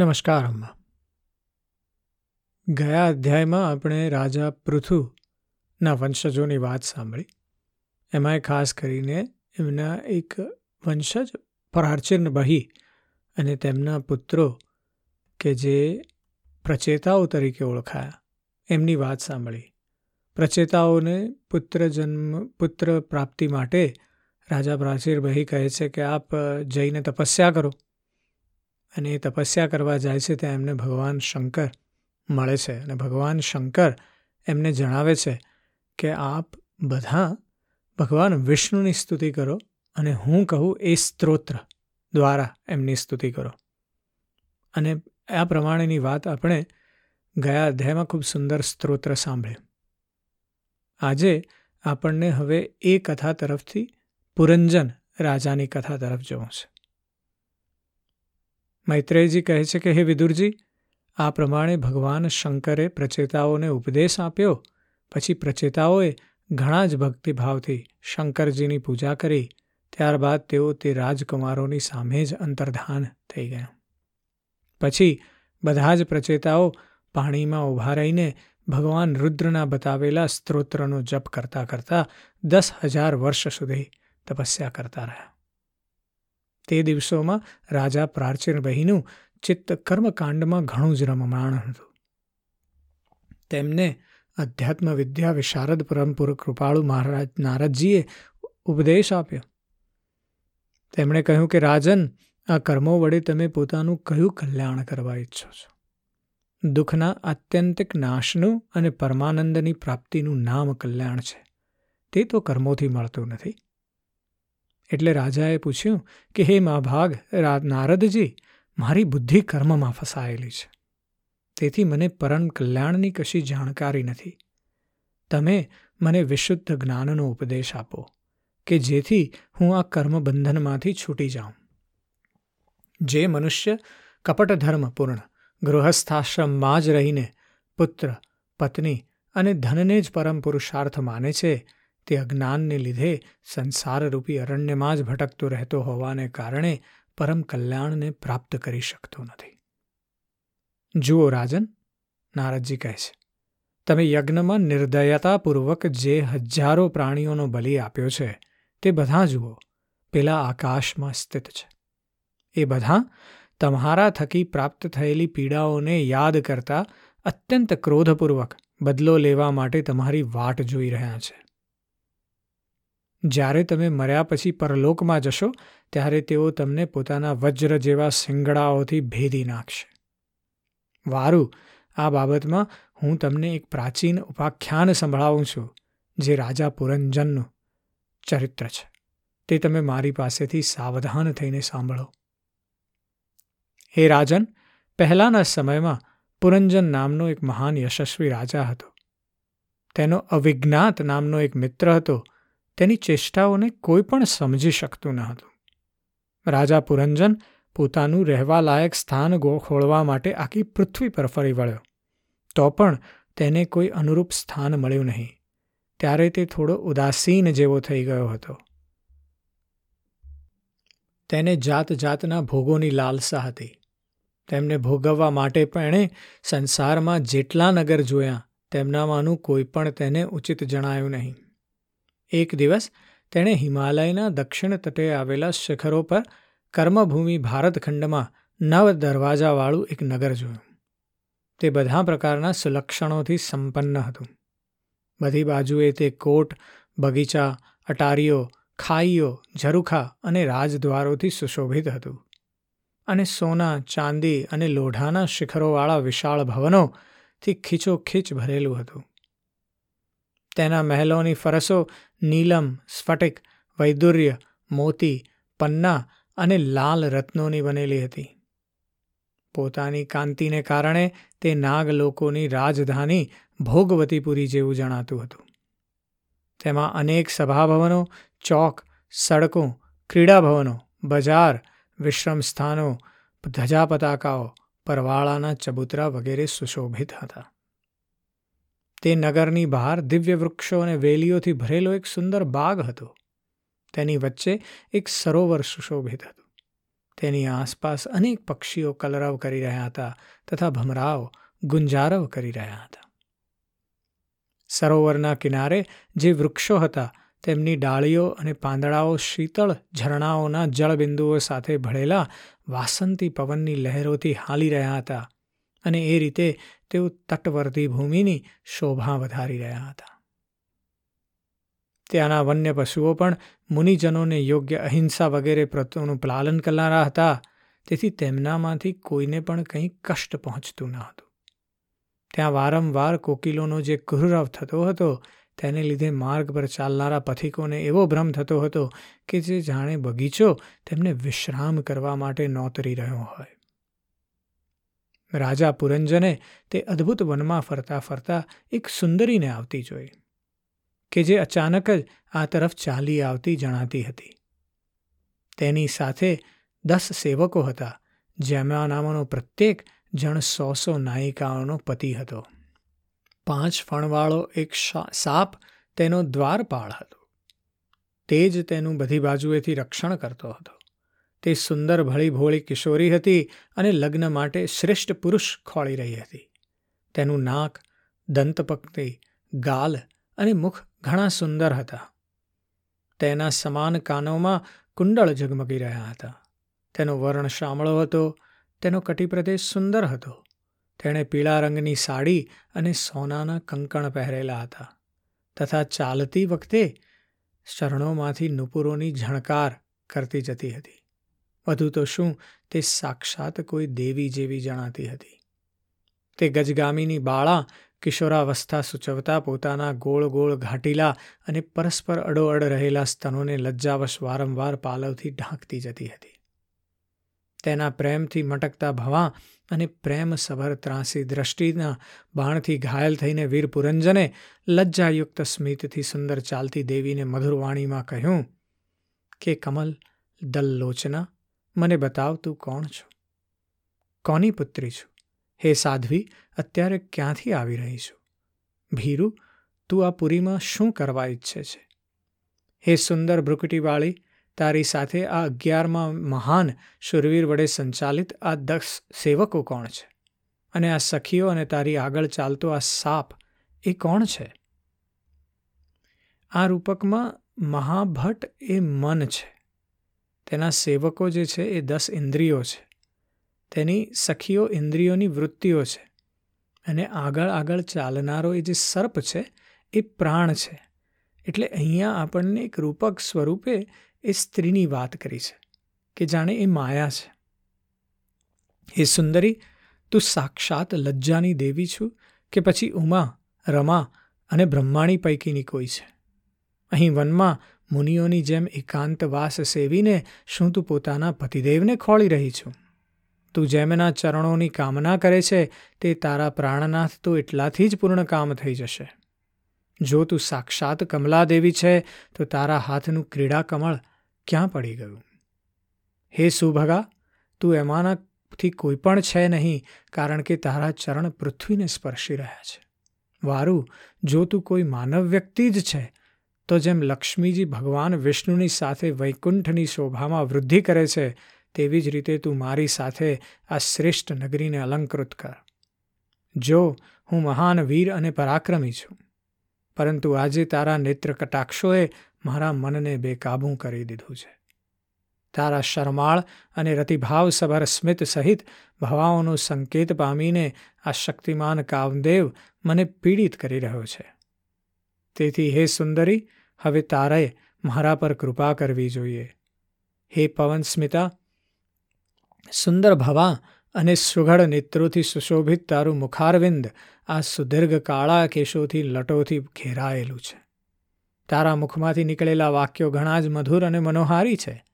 નમસ્કાર, અમ્મા. ગયા અધ્યાયમાં આપણે રાજા પૃથુના વંશજોની વાત સાંભળી. એમાંય ખાસ કરીને એમના એક વંશજ પરાર્ચિન બહી અને તેમના પુત્રો કે જે પ્રચેતાઓ તરીકે ઓળખાયા. એમની વાત સાંભળી. પ્રચેતાઓને પુત્ર જન્મ, પુત્ર પ્રાપ્તિ માટે રાજા પ્રાચીર બહી કહે છે કે, આપ જઈને તપસ્યા કરો. અને એ તપસ્યા કરવા જાય છે, ત્યાં એમને ભગવાન શંકર મળે છે. અને ભગવાન શંકર એમને જણાવે છે કે આપ બધા ભગવાન વિષ્ણુની સ્તુતિ કરો અને હું કહું એ સ્ત્રોત્ર દ્વારા એમની સ્તુતિ કરો. અને આ પ્રમાણેની વાત આપણે ગયા અધ્યાયમાં ખૂબ સુંદર સ્ત્રોત્ર સાંભળ્યું. આજે આપણને હવે એ કથા તરફથી પુરંજન રાજાની કથા તરફ જવું છે. મૈત્રેયજી કહે છે કે, હે વિદુરજી, આ પ્રમાણે ભગવાન શંકરે પ્રચેતાઓને ઉપદેશ આપ્યો. પછી પ્રચેતાઓએ ઘણા જ ભક્તિભાવથી શંકરજીની પૂજા કરી. ત્યારબાદ તેઓ તે રાજકુમારોની સામે જ અંતર્ધાન થઈ ગયા. પછી બધા જ પ્રચેતાઓ પાણીમાં ઊભા રહીને ભગવાન રુદ્રના બતાવેલા સ્ત્રોત્રનો જપ કરતા કરતા દસ હજાર વર્ષ સુધી તપસ્યા કરતા રહ્યા. તે દિવસોમાં રાજા પ્રાચીન બહીનું ચિત્ત કર્મકાંડમાં ઘણું જ રમમાણ હતું. તેમને અધ્યાત્મ વિદ્યા વિશારદ પરમપુર કૃપાળુ મહારાજ નારદજીએ ઉપદેશ આપ્યો. તેમણે કહ્યું કે, રાજન, આ કર્મો વડે તમે પોતાનું કયું કલ્યાણ કરવા ઈચ્છો છો? દુઃખના આત્યંતિક નાશનું અને પરમાનંદની પ્રાપ્તિનું નામ કલ્યાણ છે. તે તો કર્મોથી મળતું નથી. એટલે રાજાએ પૂછ્યું કે, હે મહાભાગ નારદજી, મારી બુદ્ધિ કર્મમાં ફસાયેલી છે. તેથી મને પરમ કલ્યાણની કશી જાણકારી નથી. તમે મને વિશુદ્ધ જ્ઞાનનો ઉપદેશ આપો, કે જેથી હું આ કર્મબંધનમાંથી છૂટી જાઉં. જે મનુષ્ય કપટ ધર્મપૂર્ણ ગૃહસ્થાશ્રમમાં જ રહીને પુત્ર, પત્ની અને ધનને જ પરમ પુરુષાર્થ માને છે તે અજ્ઞાનને લીધે સંસારરૂપી અરણ્યમાં જ ભટકતો રહેતો હોવાને કારણે પરમ કલ્યાણને પ્રાપ્ત કરી શકતો નથી જુઓ રાજન નારદજી કહે છે તમે યજ્ઞમાં નિર્દયતાપૂર્વક જે હજારો પ્રાણીઓનો બલિ આપ્યો છે તે બધા જુઓ પેલા આકાશમાં સ્થિત છે એ બધા તમારા થકી પ્રાપ્ત થયેલી પીડાઓને યાદ કરતા અત્યંત ક્રોધપૂર્વક બદલો લેવા માટે તમારી વાટ જોઈ રહ્યા છે। જ્યારે તમે મર્યા પછી પરલોકમાં જશો, ત્યારે તેઓ તમને પોતાના વજ્ર જેવા શિંગડાઓથી ભેદી નાખશે. વારું, આ બાબતમાં હું તમને એક પ્રાચીન ઉપાખ્યાન સંભળાવું છું, જે રાજા પુરંજનનું ચરિત્ર છે. તે તમે મારી પાસેથી સાવધાન થઈને સાંભળો. હે રાજન, પહેલાંના સમયમાં પુરંજન નામનો એક મહાન યશસ્વી રાજા હતો. તેનો અવિજ્ઞાત નામનો એક મિત્ર હતો તેની ચેષ્ટાઓને કોઈ પણ સમજી શકતું ન હતું. રાજા પુરંજન પોતાનું રહેવા લાયક સ્થાન ખોળવા માટે આખી પૃથ્વી પર ફરી વળ્યો. તો પણ તેને કોઈ અનુરૂપ સ્થાન મળ્યું નહીં. ત્યારે તે થોડો ઉદાસીન જેવો થઈ ગયો હતો. તેને જાત જાતના ભોગોની લાલસા હતી. તેમને ભોગવવા માટે પણ એણે સંસારમાં જેટલા નગર જોયા, તેમનામાંનું કોઈ પણ તેને ઉચિત જણાયું નહીં. એક દિવસ તેણે હિમાલયના દક્ષિણ તટે આવેલા શિખરો પર કર્મભૂમિ ભારતખંડમાં નવ દરવાજાવાળું એક નગર જોયું. તે બધા પ્રકારના સુલક્ષણોથી સંપન્ન હતું. બધી બાજુએ તે કોટ, બગીચા, અટારીઓ, ખાઈઓ, ઝરૂખા અને રાજદ્વારોથી સુશોભિત હતું. અને સોના, ચાંદી અને લોઢાના શિખરોવાળા વિશાળ ભવનોથી ખીચોખીચ ભરેલું હતું. તેના મહેલોની ફરસો નીલમ, સ્ફટિક, વૈદુર્ય, મોતી, પન્ના અને લાલ રત્નોની બનેલી હતી. પોતાની કાંતિને કારણે તે નાગ લોકોની રાજધાની ભોગવતીપુરી જેવું જણાતું હતું. તેમાં અનેક સભાભવનો, ચોક, સડકો, ક્રીડાભવનો, બજાર વિશ્રમ સ્થાનો ધજા પતાકાઓ પરવાળાના ચબૂતરા વગેરે સુશોભિત હતા. તે નગરની બહાર દિવ્ય વૃક્ષો અને વેલીઓથી ભરેલો એક સુંદર બાગ હતો. તેની વચ્ચે એક સરોવર સુશોભિત હતું. તેની આસપાસ અનેક પક્ષીઓ કલરવ કરી રહ્યા હતા તથા ભમરાઓ ગુંજારવ કરી રહ્યા હતા. સરોવરના કિનારે જે વૃક્ષો હતા, તેમની ડાળીઓ અને પાંદડાઓ શીતળ ઝરણાઓના જળબિંદુઓ સાથે ભળેલા વાસંતી પવનની લહેરોથી હાલી રહ્યા હતા અને એ રીતે તેઓ તટવર્તી ભૂમિની શોભા વધારી રહ્યા હતા. ત્યાંના વન્ય પશુઓ પણ મુનિજનોને યોગ્ય અહિંસા વગેરે પ્રત્યેનું પાલન કરનારા હતા, તેથી તેમનામાંથી કોઈને પણ કંઈ કષ્ટ પહોંચતું ન હતું. ત્યાં વારંવાર કોકિલોનો જે કુહરવ થતો હતો, તેને લીધે માર્ગ પર ચાલનારા પથિકોને એવો ભ્રમ થતો હતો કે જે જાણે બગીચો તેમને વિશ્રામ કરવા માટે નોતરી રહ્યો હોય. રાજા પુરંજને તે અદ્ભુત વનમાં ફરતા ફરતા એક સુંદરીને આવતી જોઈ, કે જે અચાનક જ આ તરફ ચાલી આવતી જણાતી હતી. તેની સાથે દસ સેવકો હતા જેમાંનામાંનો પ્રત્યેક જણ સો સો નાયિકાઓનો પતિ હતો. પાંચ ફણવાળો એક સાપ તેનો દ્વારપાળ હતો. તે જ તેનું બધી બાજુએથી રક્ષણ કરતો હતો. તે સુંદર ભળી ભોળી કિશોરી હતી અને લગ્ન માટે શ્રેષ્ઠ પુરુષ ખોળી રહી હતી. તેનું નાક, દંતપક્તિ, ગાલ અને મુખ ઘણા સુંદર હતા. તેના સમાન કાનોમાં કુંડળ ઝગમગી રહ્યા હતા. તેનો વર્ણ શામળો હતો, તેનો કટિપ્રદેશ સુંદર હતો. તેણે પીળા રંગની સાડી અને સોનાના કંકણ પહેરેલા હતા. તથા ચાલતી વખતે શરણોમાંથી નુપુરોની ઝણકાર કરતી જતી હતી. વધુ તો શું તે સાક્ષાત કોઈ દેવી જેવી જણાતી હતી. તે ગજગામીની બાળા કિશોરાવસ્થા સૂચવતા પોતાના ગોળ ગોળ ઘાટીલા અને પરસ્પર અડોઅડ રહેલા સ્તનોને લજ્જાવશ વારંવાર પાલવથી ઢાંકતી જતી હતી. તેના પ્રેમથી મટકતા ભવા અને પ્રેમ સભર ત્રાસી દ્રષ્ટિના બાણથી ઘાયલ થઈને વીર પુરંજને લજ્જાયુક્ત સ્મિતથી સુંદર ચાલતી દેવીને મધુરવાણીમાં કહ્યું, કે કમલ દલ્લોચના મને બતાવ તું કોણ છો? કોની પુત્રી છું? હે સાધ્વી, અત્યારે ક્યાંથી આવી રહી છું? ભીરુ, તું આ પુરીમાં શું કરવા ઈચ્છે છે? હે સુંદર ભ્રુકટીવાળી, તારી સાથે આ અગિયારમાં મહાન શુરવીર વડે સંચાલિત આ દક્ષ સેવકો કોણ છે? અને આ સખીઓ અને તારી આગળ ચાલતો આ સાપ, એ કોણ છે? આ રૂપકમાં મહાભટ્ટ એ મન છે. તેના સેવકો જે છે એ દસ ઇન્દ્રિયો છે. તેની સખીઓ ઇન્દ્રિયોની વૃત્તિઓ છે. અને આગળ આગળ ચાલનારો એ જે સર્પ છે એ પ્રાણ છે. એટલે અહીંયા આપણને એક રૂપક સ્વરૂપે એ સ્ત્રીની વાત કરી છે, કે જાણે એ માયા છે. હે સુંદરી, તું સાક્ષાત લજ્જાની દેવી છું કે પછી ઉમા, રમા અને બ્રહ્માણી પૈકીની કોઈ છે. અહીં વનમાં મુનિઓની જેમ એકાંતવાસ સેવીને શું તું પોતાના પતિદેવને ખોળી રહી છું? તું જેમના ચરણોની કામના કરે છે, તે તારા પ્રાણનાથ તો એટલાથી જ પૂર્ણ કામ થઈ જશે. જો તું સાક્ષાત કમલાદેવી છે, તો તારા હાથનું ક્રીડા કમળ ક્યાં પડી ગયું? હે સુભગા, તું એમાંનાથી કોઈ પણ છે નહીં, કારણ કે તારા ચરણ પૃથ્વીને સ્પર્શી રહ્યા છે. વારું, જો તું કોઈ માનવ વ્યક્તિ જ છે તો જેમ લક્ષ્મીજી ભગવાન વિષ્ણુની સાથે વૈકુંઠની શોભામાં વૃદ્ધિ કરે છે, તેવી જ રીતે તું મારી સાથે આ શ્રેષ્ઠ નગરીને અલંકૃત કર. જો હું મહાન વીર અને પરાક્રમી છું, પરંતુ આજે તારા નેત્ર કટાક્ષોએ મારા મનને બેકાબૂ કરી દીધું છે. તારા શરમાળ અને રતિભાવસભર સ્મિત સહિત ભવાઓનો સંકેત પામીને આ શક્તિમાન કામદેવ મને પીડિત કરી રહ્યો છે. તેથી હે સુંદરી હવે તારે મારા પર કૃપા કરવી જોઈએ. હે પવન સ્મિતા, સુંદર ભવા અને સુઘડ નેત્રોથી સુશોભિત તારું મુખારવિંદ આ સુદીર્ઘ કાળા કેશોથી લટોથી ઘેરાયેલું છે. તારા મુખમાંથી નીકળેલા વાક્યો ઘણા જ મધુર અને મનોહારી છે,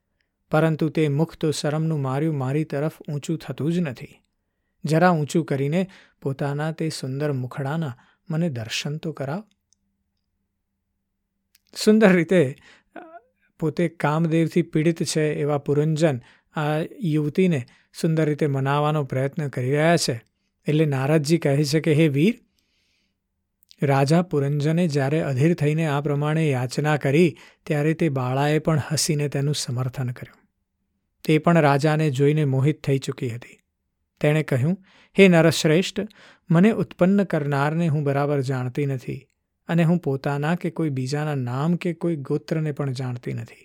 પરંતુ તે મુખ તો શરમનું માર્યું મારી તરફ ઊંચું થતું જ નથી. જરા ઊંચું કરીને પોતાના તે સુંદર મુખડાના મને દર્શન તો કરાવ. સુંદર રીતે પોતે કામદેવથી પીડિત છે એવા પુરંજન આ યુવતીને સુંદર રીતે મનાવવાનો પ્રયત્ન કરી રહ્યા છે. એટલે નારદજી કહે છે કે, હે વીર, રાજા પુરંજને જ્યારે અધીર થઈને આ પ્રમાણે યાચના કરી, ત્યારે તે બાળાએ પણ હસીને તેનું સમર્થન કર્યું. તે પણ રાજાને જોઈને મોહિત થઈ ચૂકી હતી. તેણે કહ્યું, હે નરશ્રેષ્ઠ, મને ઉત્પન્ન કરનારને હું બરાબર જાણતી નથી. અને હું પોતાના કે કોઈ બીજાના નામ કે કોઈ ગોત્રને પણ જાણતી નથી.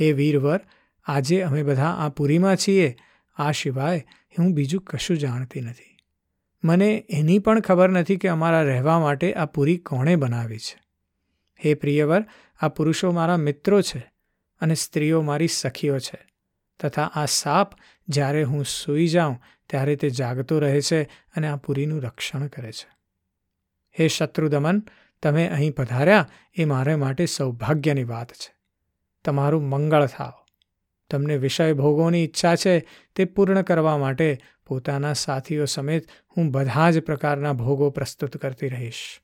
હે વીરવર, આજે અમે બધા આ પુરીમાં છીએ. આ સિવાય હું બીજું કશું જાણતી નથી. મને એની પણ ખબર નથી કે અમારા રહેવા માટે આ પુરી કોણે બનાવી છે. હે પ્રિયવર, આ પુરુષો મારા મિત્રો છે અને સ્ત્રીઓ મારી સખીઓ છે. તથા આ સાપ જ્યારે હું સૂઈ જાઉં ત્યારે તે જાગતો રહે છે અને આ પુરીનું રક્ષણ કરે છે. હે શત્રુદમન, તમે અહીં પધાર્યા એ મારે માટે સૌભાગ્યની વાત છે. તમારું મંગળ થાવ. તમને વિષય ભોગોની ઈચ્છા છે તે પૂર્ણ કરવા માટે પોતાના સાથીઓ સમેત હું બધા જ પ્રકારના ભોગો પ્રસ્તુત કરતી રહીશ.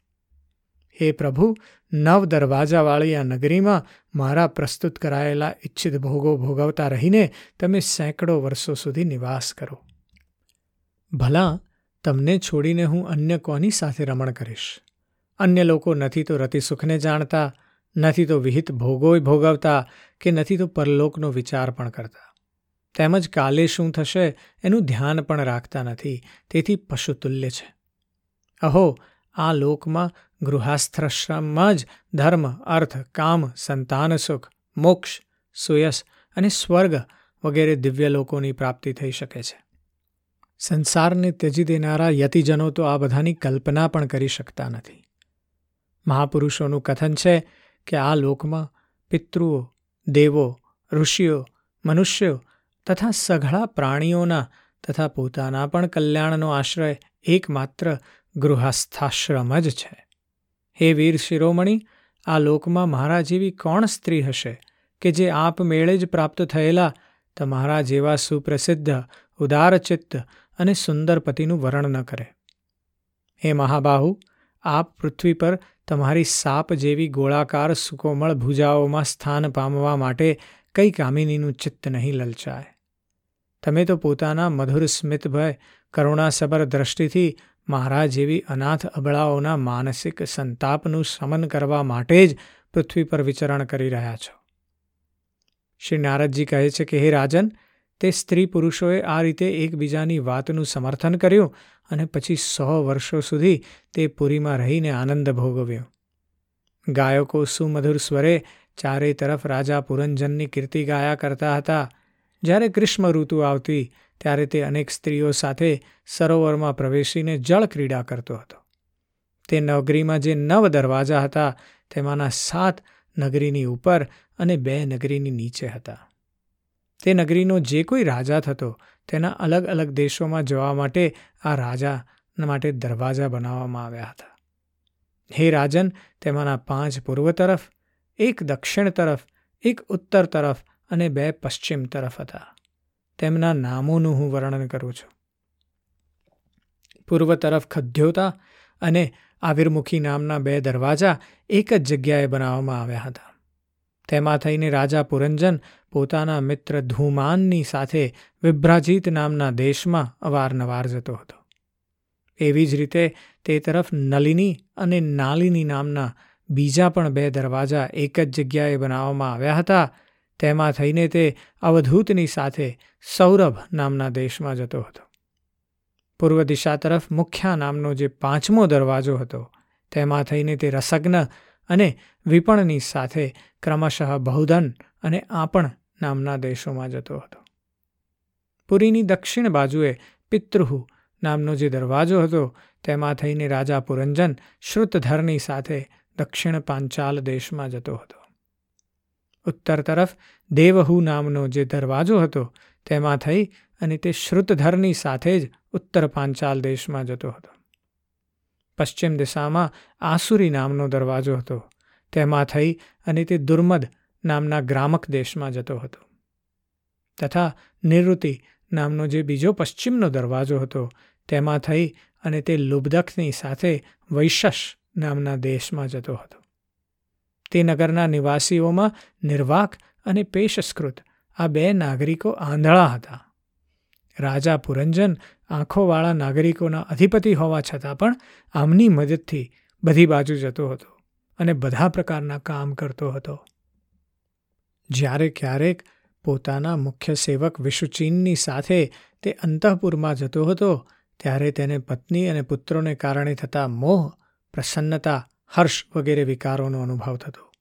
હે પ્રભુ, નવ દરવાજાવાળી આ નગરીમાં મારા પ્રસ્તુત કરાયેલા ઇચ્છિત ભોગો ભોગવતા રહીને તમે સેંકડો વર્ષો સુધી નિવાસ કરો. ભલા તમને છોડીને હું અન્ય કોની સાથે રમણ કરીશ? અન્ય લોકો નથી તો રતિસુખને જાણતા, નથી તો વિહિત ભોગોય ભોગવતા કે નથી તો પરલોકનો વિચાર પણ કરતા. તેમજ કાલે શું થશે એનું ધ્યાન પણ રાખતા નથી, તેથી પશુતુલ્ય છે. અહો, આ લોકમાં ગૃહાસ્થ્રશ્રમમાં જ ધર્મ, અર્થ, કામ, સંતાન સુખ, મોક્ષ સુયસ અને સ્વર્ગ વગેરે દિવ્ય લોકોની પ્રાપ્તિ થઈ શકે છે. સંસારને ત્યજી દેનારા યતિજનો તો આ બધાની કલ્પના પણ કરી શકતા નથી. મહાપુરુષોનું કથન છે કે આ લોકમાં પિતૃઓ, દેવો, ઋષિઓ, મનુષ્યો તથા સઘળા પ્રાણીઓના તથા પોતાના પણ કલ્યાણનો આશ્રય એકમાત્ર ગૃહસ્થાશ્રમ જ છે. હે વીર શિરોમણી, આ લોકમાં મારા જેવી કોણ સ્ત્રી હશે કે જે આપ મેળે જ પ્રાપ્ત થયેલા તમારા જેવા સુપ્રસિદ્ધ, ઉદારચિત્ત અને સુંદર પતિનું વર્ણ ન કરે. હે મહાબાહુ, આપ પૃથ્વી પર તમારી સાપ જેવી ગોળાકાર સુકોમળ ભૂજાઓમાં સ્થાન પામવા માટે કઈ કામિનીનું ચિત્ત નહીં લલચાય. તમે તો પોતાના મધુર સ્મિતભય કરુણાસબર દ્રષ્ટિથી મારા જેવી અનાથ અબળાઓના માનસિક સંતાપનું શમન કરવા માટે જ પૃથ્વી પર વિચરણ કરી રહ્યા છો. શ્રી નારદજી કહે છે કે, હે રાજન તે સ્ત્રી પુરુષોએ આ રીતે એકબીજાની વાતનું સમર્થન કર્યું અને પછી સો વર્ષો સુધી તે પુરીમાં રહીને આનંદ ભોગવ્યો. ગાયકો સુમધુર સ્વરે ચારે તરફ રાજા પુરંજનની કીર્તિ ગાયા કરતા હતા. જ્યારે ગ્રીષ્મ ઋતુ આવતી, ત્યારે તે અનેક સ્ત્રીઓ સાથે સરોવરમાં પ્રવેશીને જળ ક્રીડા કરતો હતો. તે નગરીમાં જે નવ દરવાજા હતા, તેમાંના સાત નગરીની ઉપર અને બે નગરીની નીચે હતા. તે નગરીનો જે કોઈ રાજા થતો, તેના અલગ અલગ દેશોમાં જવા માટે આ રાજા માટે દરવાજા બનાવવામાં આવ્યા હતા. હે રાજન, તેમાંના પાંચ પૂર્વ તરફ, એક દક્ષિણ તરફ, એક ઉત્તર તરફ અને બે પશ્ચિમ તરફ હતા. તેમના નામોનું હું વર્ણન કરું છું. પૂર્વ તરફ ખદ્યોતા અને આવિર્મુખી નામના બે દરવાજા એક જ જગ્યાએ બનાવવામાં આવ્યા હતા. તેમાં થઈને રાજા પુરંજન પોતાના મિત્ર ધૂમાનની સાથે વિભ્રાજીત નામના દેશમાં અવારનવાર જતો હતો. એવી જ રીતે તે તરફ નલિની અને નાલિની નામના બીજા પણ બે દરવાજા એક જ જગ્યાએ બનાવવામાં આવ્યા હતા. તેમાં થઈને તે અવધૂતની સાથે સૌરભ નામના દેશમાં જતો હતો. પૂર્વ દિશા તરફ મુખ્યા નામનો જે પાંચમો દરવાજો હતો, તેમાં થઈને તે રસગ્ન અને વિપણની સાથે ક્રમશઃ બહુધન અને આપણ નામના દેશોમાં જતો હતો. પુરીની દક્ષિણ બાજુએ પિતૃહુ નામનો જે દરવાજો હતો, તેમાં થઈને રાજા પુરંજન શ્રુતધરની સાથે દક્ષિણ પાંચાલ દેશમાં જતો હતો. ઉત્તર તરફ દેવહુ નામનો જે દરવાજો હતો, તેમાં થઈ અને તે શ્રુતધરની સાથે જ ઉત્તર પાંચાલ દેશમાં જતો હતો. પશ્ચિમ દિશામાં આસુરી નામનો દરવાજો હતો. તેમાં થઈ અને તે દુર્મદ નામના ગ્રામક દેશમાં જતો હતો. તથા નિવૃત્તિ નામનો જે બીજો પશ્ચિમનો દરવાજો હતો, તેમાં થઈ અને તે લુબ્ધકની સાથે વૈશશ નામના દેશમાં જતો હતો. તે નગરના નિવાસીઓમાં નિર્વાક અને પેશસ્કૃત આ બે નાગરિકો આંધળા હતા. રાજા પુરંજન આંખોવાળા નાગરિકોના અધિપતિ હોવા છતાં પણ આમની મદદથી બધી બાજુ જતો હતો અને બધા પ્રકારના કામ કરતો હતો. જ્યારે ક્યારેક પોતાના મુખ્ય સેવક વિશુચીનની સાથે તે અંતઃપુરમાં જતો હતો, ત્યારે તેને પત્ની અને પુત્રોને કારણે થતા મોહ, પ્રસન્નતા, હર્ષ વગેરે વિકારોનો અનુભવ થતો.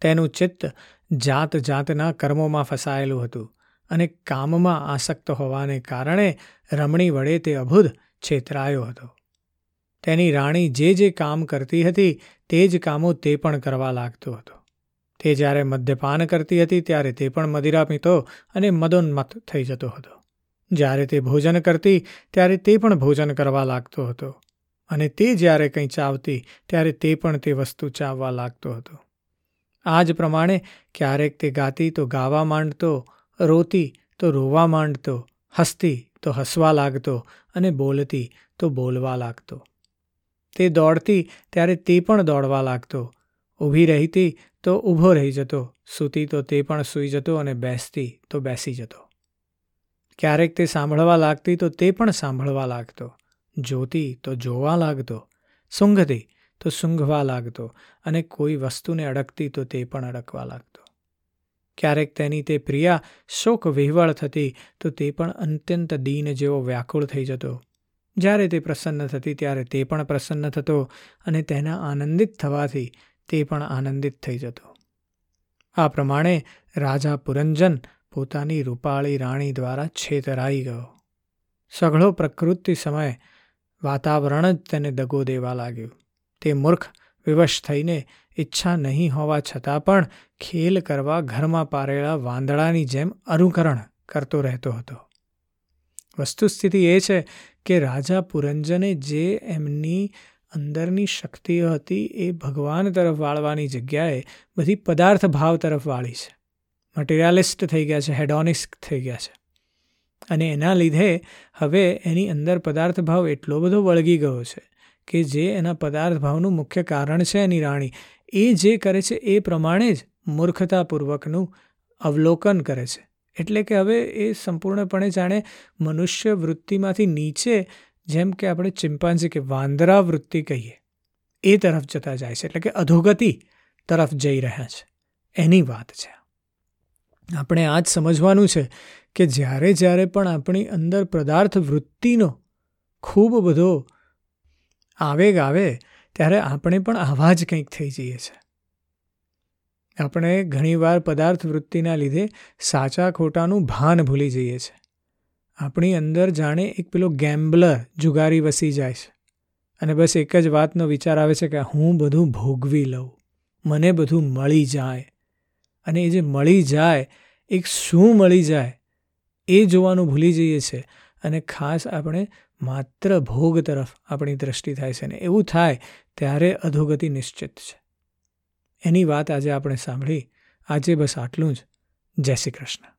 તેનું ચિત્ત જાત જાતના કર્મોમાં ફસાયેલું હતું. અને કામમાં આસક્ત હોવાને કારણે રમણી વડે તે અભુધ છેતરાયો હતો. તેની રાણી જે જે કામ કરતી હતી, તે જ કામો તે પણ કરવા લાગતો હતો. તે જ્યારે મદ્યપાન કરતી હતી, ત્યારે તે પણ મદિરા પીતો અને મદોન્મત થઈ જતો હતો. જ્યારે તે ભોજન કરતી, ત્યારે તે પણ ભોજન કરવા લાગતો હતો. અને તે જ્યારે કંઈ ચાવતી, ત્યારે તે પણ તે વસ્તુ ચાવવા લાગતો હતો. આ જ પ્રમાણે ક્યારેક તે ગાતી તો ગાવા માંડતો રોતી તો રોવા માંડતો, હસતી તો હસવા લાગતો અને બોલતી તો બોલવા લાગતો. તે દોડતી ત્યારે તે પણ દોડવા લાગતો. ઊભી રહેતી તો ઊભો રહી જતો, સૂતી તો તે પણ સૂઈ જતો અને બેસતી તો બેસી જતો. ક્યારેક તે સાંભળવા લાગતી તો તે પણ સાંભળવા લાગતો. જોતી તો જોવા લાગતો. સૂંઘતી તો સૂંઘવા લાગતો અને કોઈ વસ્તુને અડકતી તો તે પણ અડકવા લાગતો. ક્યારેક તેની તે પ્રિયા શોક વિહવળ થતી તો તે પણ અત્યંત દીન જેવો વ્યાકુળ થઈ જતો. જ્યારે તે પ્રસન્ન થતી ત્યારે તે પણ પ્રસન્ન થતો અને તેના આનંદિત થવાથી તે પણ આનંદિત થઈ જતો. આ પ્રમાણે રાજા પુરંજન પોતાની રૂપાળી રાણી દ્વારા છેતરાઈ ગયો. સઘળો પ્રકૃતિ સમય વાતાવરણ જ તેને દગો દેવા લાગ્યું. તે મૂર્ખ, વિવશ થઈને ઈચ્છા નહીં હોવા છતાં પણ ખેલ કરવા ઘરમાં પારેલા વાંદડાની જેમ અનુકરણ કરતો રહેતો હતો. વસ્તુસ્થિતિ એ છે કે રાજા પુરંજને જે એમની અંદરની શક્તિઓ હતી એ ભગવાન તરફ વાળવાની જગ્યાએ બધી પદાર્થ ભાવ તરફ વાળી છે. મટીરિયાલિસ્ટ થઈ ગયા છે હેડોનિસ્ક થઈ ગયા છે. અને એના લીધે હવે એની અંદર પદાર્થ ભાવ એટલો બધો વળગી ગયો છે કે જે એના પદાર્થ ભાવનું મુખ્ય કારણ છે એની રાણી. એ જે કરે છે એ પ્રમાણે જ મૂર્ખતાપૂર્વકનું અવલોકન કરે છે. એટલે કે હવે એ સંપૂર્ણપણે જાણે મનુષ્ય વૃત્તિમાંથી નીચે, જેમ કે આપણે ચિમ્પાન્ઝી કે વાંદરા વૃત્તિ કહીએ, એ તરફ જતા જાય છે. એટલે કે અધોગતિ તરફ જઈ રહ્યા છે. એની વાત છે. આપણે આ જ સમજવાનું છે કે જ્યારે જ્યારે પણ આપણી અંદર પદાર્થ વૃત્તિનો ખૂબ બધો આવેગ આવે ત્યારે આપણે પણ આવા જ કંઈક થઈ જઈએ છીએ આપણે ઘણીવાર પદાર્થ વૃત્તિના લીધે સાચા ખોટાનું ભાન ભૂલી જઈએ છીએ આપણી અંદર જાણે એક પેલો ગેમ્બલર જુગારી વસી જાય છે. અને બસ એક જ વાતનો વિચાર આવે છે કે હું બધું ભોગવી લઉં, મને બધું મળી જાય. અને એ જે મળી જાય, એક શું મળી જાય, એ જોવાનું ભૂલી જઈએ છીએ અને ખાસ આપણે માત્ર ભોગ તરફ આપણી દ્રષ્ટિ થાય છે ને એવું થાય ત્યારે અધોગતિ નિશ્ચિત છે. એની વાત આજે આપણે સાંભળી. આજે બસ આટલું જ. જય શ્રી કૃષ્ણ.